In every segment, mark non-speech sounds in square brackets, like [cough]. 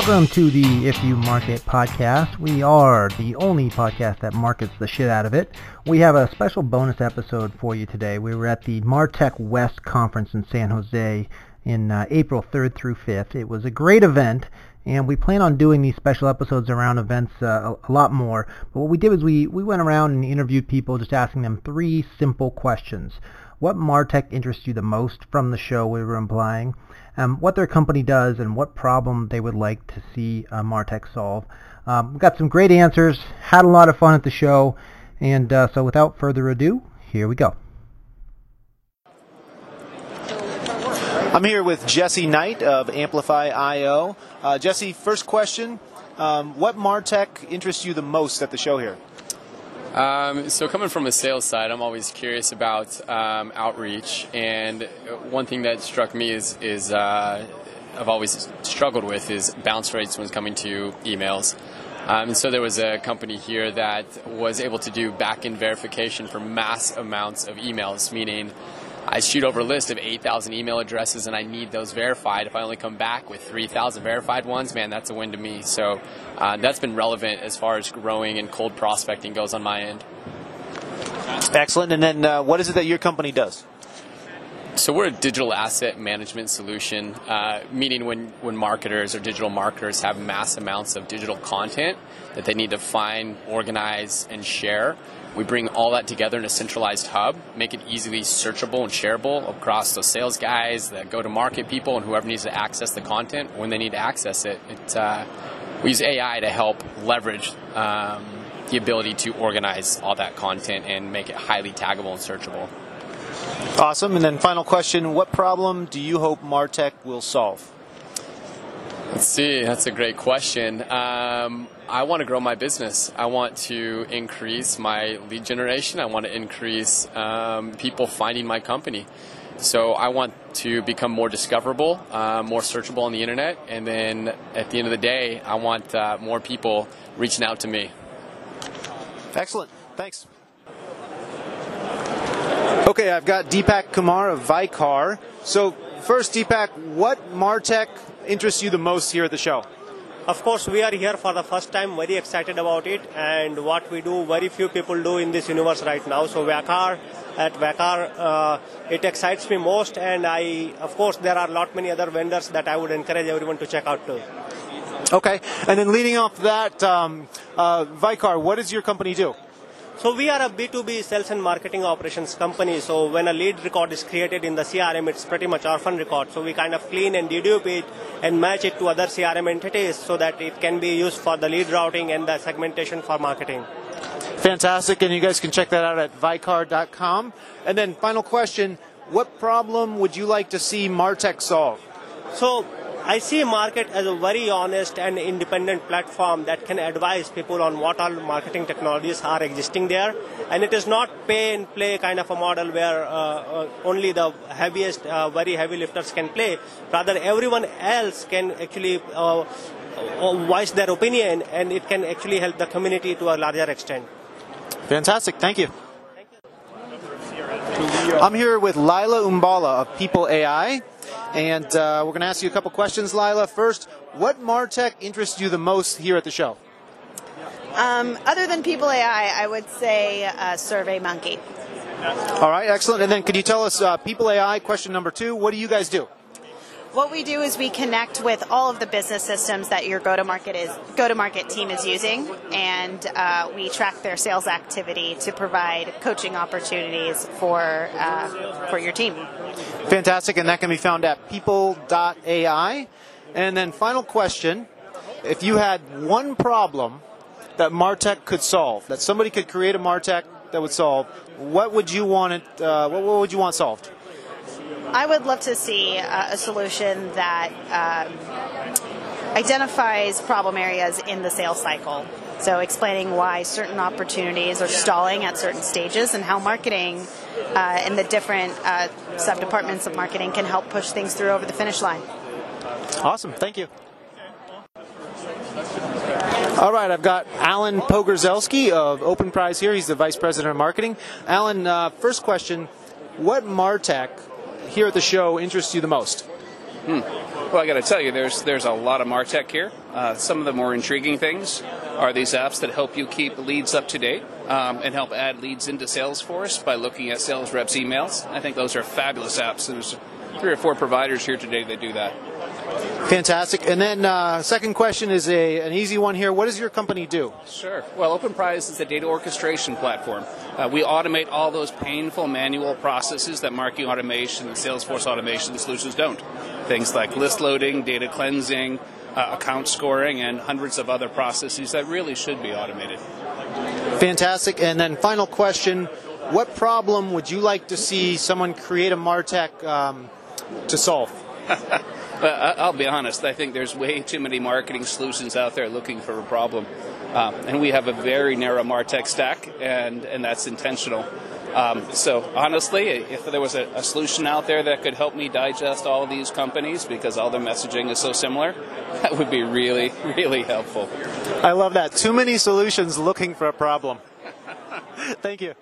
Welcome to the If You Market podcast. We are the only podcast that markets the shit out of it. We have a special bonus episode for you today. We were at the Martech West conference in San Jose in uh, April 3rd through 5th. It was a great event and we plan on doing these special episodes around events uh, a, a, lot more. But what we did was we, we went around and interviewed people just asking them three simple questions. What Martech interests you the most from the show we were implying? um, what their company does and what problem they would like to see uh, Martech solve. Um, we got some great answers, had a lot of fun at the show, and uh, so without further ado, here we go. I'm here with Jesse Knight of Amplify IO. Uh, Jesse, first question. Um, what Martech interests you the most at the show here? Um, so coming from a sales side, I'm always curious about um, outreach, and one thing that struck me is is uh, I've always struggled with is bounce rates when coming to emails. Um, and so there was a company here that was able to do back-end verification for mass amounts of emails, meaning I shoot over a list of 8,000 email addresses and I need those verified. If I only come back with 3,000 verified ones, man, that's a win to me. So uh, that's been relevant as far as growing and cold prospecting goes on my end. Excellent. And then uh, what is it that your company does? So we're a digital asset management solution, uh, meaning when, when marketers or digital marketers have mass amounts of digital content that they need to find, organize, and share, we bring all that together in a centralized hub, make it easily searchable and shareable across the sales guys, the go-to-market people, and whoever needs to access the content when they need to access it. it uh, we use AI to help leverage um, the ability to organize all that content and make it highly taggable and searchable. Awesome. And then final question, what problem do you hope Martech will solve? Let's see, that's a great question. Um, I want to grow my business. I want to increase my lead generation. I want to increase um, people finding my company. So I want to become more discoverable, uh, more searchable on the internet, and then at the end of the day, I want uh, more people reaching out to me. Excellent. Thanks. Okay, I've got Deepak Kumar of Vycar. So first, Deepak, what Martech interests you the most here at the show? Of course, we are here for the first time, very excited about it, and what we do, very few people do in this universe right now. So, Vycar, at Vycar, uh, it excites me most, and I, of course, there are a lot many other vendors that I would encourage everyone to check out too. Okay, and then leading off that, um, uh, Vycar, what does your company do? So we are a B2B sales and marketing operations company. So when a lead record is created in the CRM, it's pretty much orphan record. So we kind of clean and dedupe it and match it to other CRM entities so that it can be used for the lead routing and the segmentation for marketing. Fantastic. And you guys can check that out at vycar.com. And then final question, what problem would you like to see Martech solve? So I see market as a very honest and independent platform that can advise people on what all marketing technologies are existing there. And it is not pay and play kind of a model where uh, uh, only the heaviest, uh, very heavy lifters can play. Rather, everyone else can actually uh, uh, voice their opinion and it can actually help the community to a larger extent. Fantastic. Thank you. I'm here with Lila Umbala of People AI. And uh, we're going to ask you a couple questions, Lila. First, what Martech interests you the most here at the show? Um, other than People AI, I would say uh, SurveyMonkey. All right, excellent. And then could you tell us, uh, People AI, question number two, what do you guys do? What we do is we connect with all of the business systems that your go-to-market is go-to-market team is using, and uh, we track their sales activity to provide coaching opportunities for uh, for your team. Fantastic, and that can be found at people.ai. And then final question: If you had one problem that Martech could solve, that somebody could create a Martech that would solve, what would you want it? Uh, what, what would you want solved? I would love to see uh, a solution that um, identifies problem areas in the sales cycle. So, explaining why certain opportunities are stalling at certain stages and how marketing uh, and the different uh, sub departments of marketing can help push things through over the finish line. Awesome. Thank you. All right, I've got Alan Pogorzelski of Openprise here. He's the Vice President of Marketing. Alan, uh, first question What Martech here at the show interests you the most? Hmm. Well, I got to tell you, there's there's a lot of Martech here. Uh, some of the more intriguing things are these apps that help you keep leads up to date um, and help add leads into Salesforce by looking at sales reps' emails. I think those are fabulous apps. There's three or four providers here today that do that. Fantastic. And then uh, second question is a an easy one here. What does your company do? Sure. Well, Openprise is a data orchestration platform. Uh, we automate all those painful manual processes that marketing automation and Salesforce automation solutions don't. Things like list loading, data cleansing, uh, account scoring, and hundreds of other processes that really should be automated. Fantastic. And then final question: What problem would you like to see someone create a Martech um, to solve? [laughs] But I'll be honest, I think there's way too many marketing solutions out there looking for a problem. Um, and we have a very narrow Martech stack, and, and that's intentional. Um, so honestly, if there was a, a, solution out there that could help me digest all of these companies because all their messaging is so similar, [laughs] that would be really, really helpful. I love that. Too many solutions looking for a problem. [laughs] Thank you.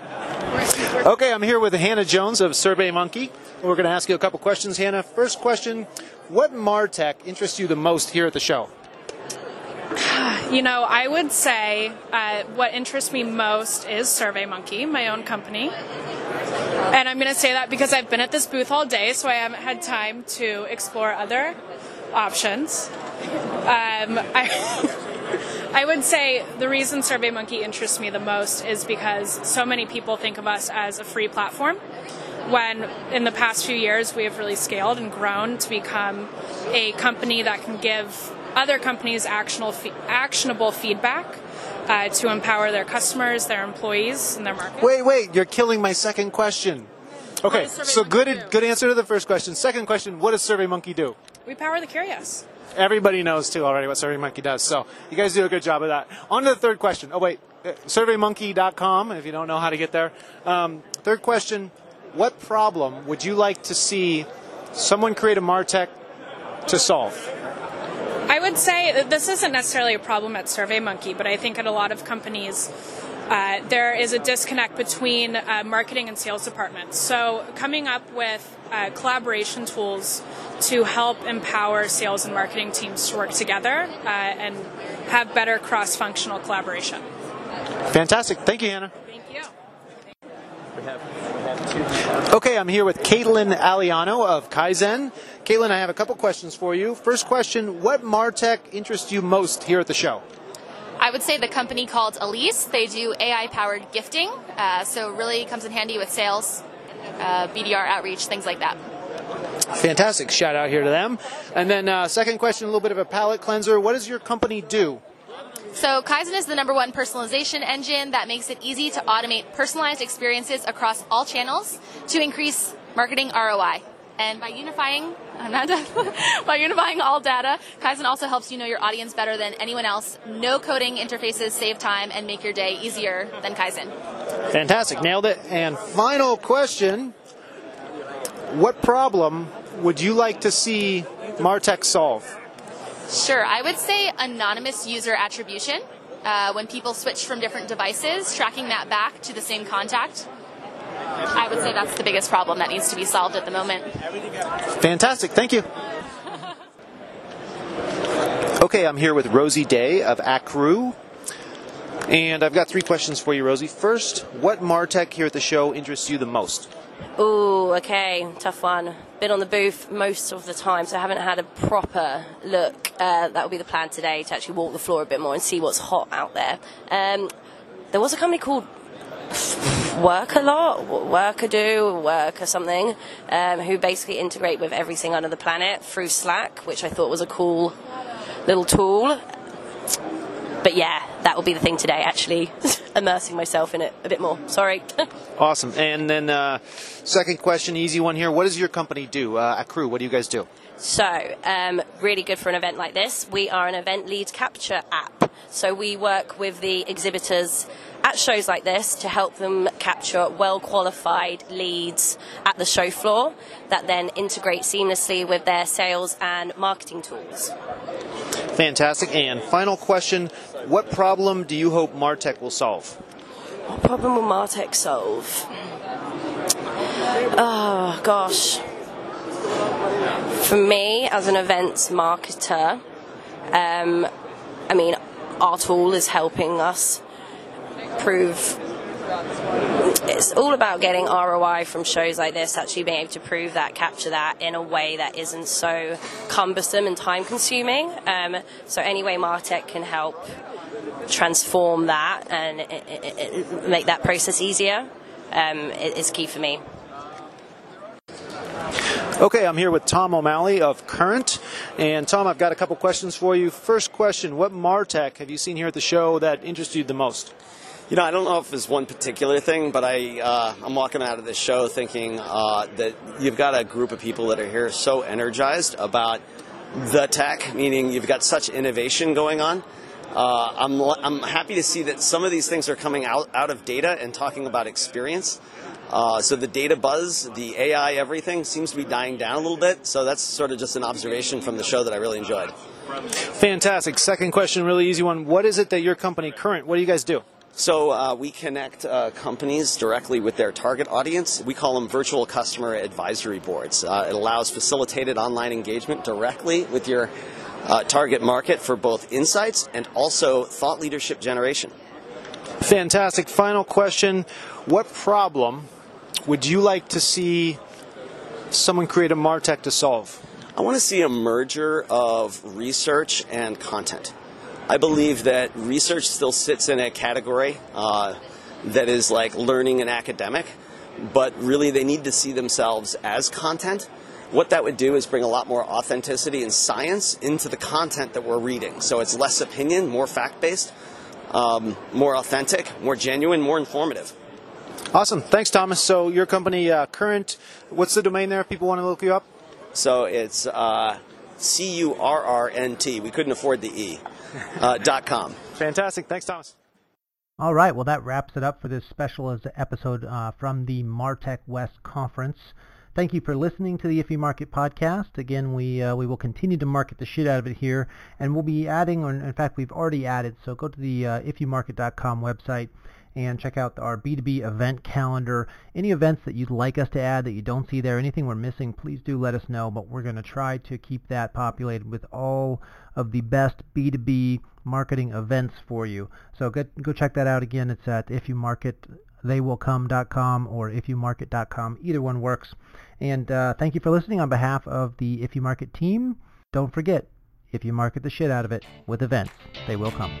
Okay, I'm here with Hannah Jones of SurveyMonkey. We're going to ask you a couple questions, Hannah. First question What MarTech interests you the most here at the show? You know, I would say uh, what interests me most is SurveyMonkey, my own company. And I'm going to say that because I've been at this booth all day, so I haven't had time to explore other options. Um, [laughs] I. I would say the reason SurveyMonkey interests me the most is because so many people think of us as a free platform. When in the past few years we have really scaled and grown to become a company that can give other companies actionable, actionable feedback uh, to empower their customers, their employees, and their market. Wait, wait, you're killing my second question. Okay, so good, good answer to the first question. Second question: What does SurveyMonkey do? We power the curious everybody knows too already what SurveyMonkey does. So you guys do a good job of that. On to the third question. Oh wait, uh, SurveyMonkey.com. If you don't know how to get there. Um, third question: What problem would you like to see someone create a Martech to solve? I would say this isn't necessarily a problem at SurveyMonkey, but I think at a lot of companies. Uh, there is a disconnect between uh, marketing and sales departments. So, coming up with uh, collaboration tools to help empower sales and marketing teams to work together uh, and have better cross functional collaboration. Fantastic. Thank you, Hannah. Thank you. Okay, I'm here with Caitlin Aliano of Kaizen. Caitlin, I have a couple questions for you. First question What Martech interests you most here at the show? I would say the company called Alyce. They do AI powered gifting, uh, so really comes in handy with sales, uh, BDR outreach, things like that. Fantastic. Shout out here to them. And then, uh, second question, a little bit of a palate cleanser. What does your company do? So, Kaizen is the number one personalization engine that makes it easy to automate personalized experiences across all channels to increase marketing ROI. And by unifying, I'm not done. by unifying all data, Kaizen also helps you know your audience better than anyone else. No coding interfaces save time and make your day easier than Kaizen. Fantastic, nailed it. And final question what problem would you like to see Martech solve? Sure, I would say anonymous user attribution. Uh, when people switch from different devices, tracking that back to the same contact. I would say that's the biggest problem that needs to be solved at the moment. Fantastic, thank you. Okay, I'm here with Rosie Day of Akkroo. And I've got three questions for you, Rosie. First, what Martech here at the show interests you the most? Oh, okay, tough one. Been on the booth most of the time, so I haven't had a proper look. Uh, that will be the plan today to actually walk the floor a bit more and see what's hot out there. Um, there was a company called Work a lot, Work Worker Do, Work or something, um, who basically integrate with everything under the planet through Slack, which I thought was a cool little tool but yeah, that will be the thing today, actually, [laughs] immersing myself in it a bit more. Sorry. [laughs] awesome. And then, uh, second question, easy one here. What does your company do? Uh, Akkroo, what do you guys do? So, um, really good for an event like this. We are an event lead capture app. So, we work with the exhibitors at shows like this to help them capture well qualified leads at the show floor that then integrate seamlessly with their sales and marketing tools. Fantastic. And final question what problem do you hope Martech will solve? What problem will Martech solve? Oh, gosh. For me, as an events marketer, Um, I mean, our tool is helping us prove it's all about getting ROI from shows like this, actually being able to prove that, capture that in a way that isn't so cumbersome and time consuming. Um, so, any way Martech can help transform that and it, it, it, make that process easier um, is key for me. Okay, I'm here with Tom O'Malley of Currnt. And Tom, I've got a couple questions for you. First question What Martech have you seen here at the show that interests you the most? You know, I don't know if it's one particular thing, but I uh, I'm walking out of this show thinking uh, that you've got a group of people that are here so energized about the tech, meaning you've got such innovation going on. Uh, I'm I'm happy to see that some of these things are coming out out of data and talking about experience. Uh, so the data buzz, the AI, everything seems to be dying down a little bit. So that's sort of just an observation from the show that I really enjoyed. Fantastic. Second question, really easy one. What is it that your company, Currnt, what do you guys do? So uh, we connect uh, companies directly with their target audience. We call them virtual customer advisory boards. Uh, it allows facilitated online engagement directly with your uh, target market for both insights and also thought leadership generation. Fantastic. Final question. What problem would you like to see someone create a Martech to solve? I want to see a merger of research and content. I believe that research still sits in a category uh, that is like learning and academic, but really they need to see themselves as content. What that would do is bring a lot more authenticity and science into the content that we're reading. So it's less opinion, more fact based, um, more authentic, more genuine, more informative. Awesome. Thanks, Thomas. So your company, uh, Currnt, what's the domain there? People want to look you up? So it's uh, C U R R N T. We couldn't afford the E dot com. Fantastic. Thanks, Thomas. All right. Well, that wraps it up for this special episode uh, from the Martech West Conference. Thank you for listening to the If You Market podcast. Again, we uh, we will continue to market the shit out of it here, and we'll be adding, or in fact, we've already added. So go to the uh, ifyoumarket.com website and check out our B2B event calendar. Any events that you'd like us to add that you don't see there, anything we're missing, please do let us know. But we're going to try to keep that populated with all of the best B2B marketing events for you. So go, go check that out again. It's at ifyoumarkettheywillcome.com or ifyoumarket.com. Either one works. And uh, thank you for listening on behalf of the If You Market team. Don't forget, if you market the shit out of it with events, they will come.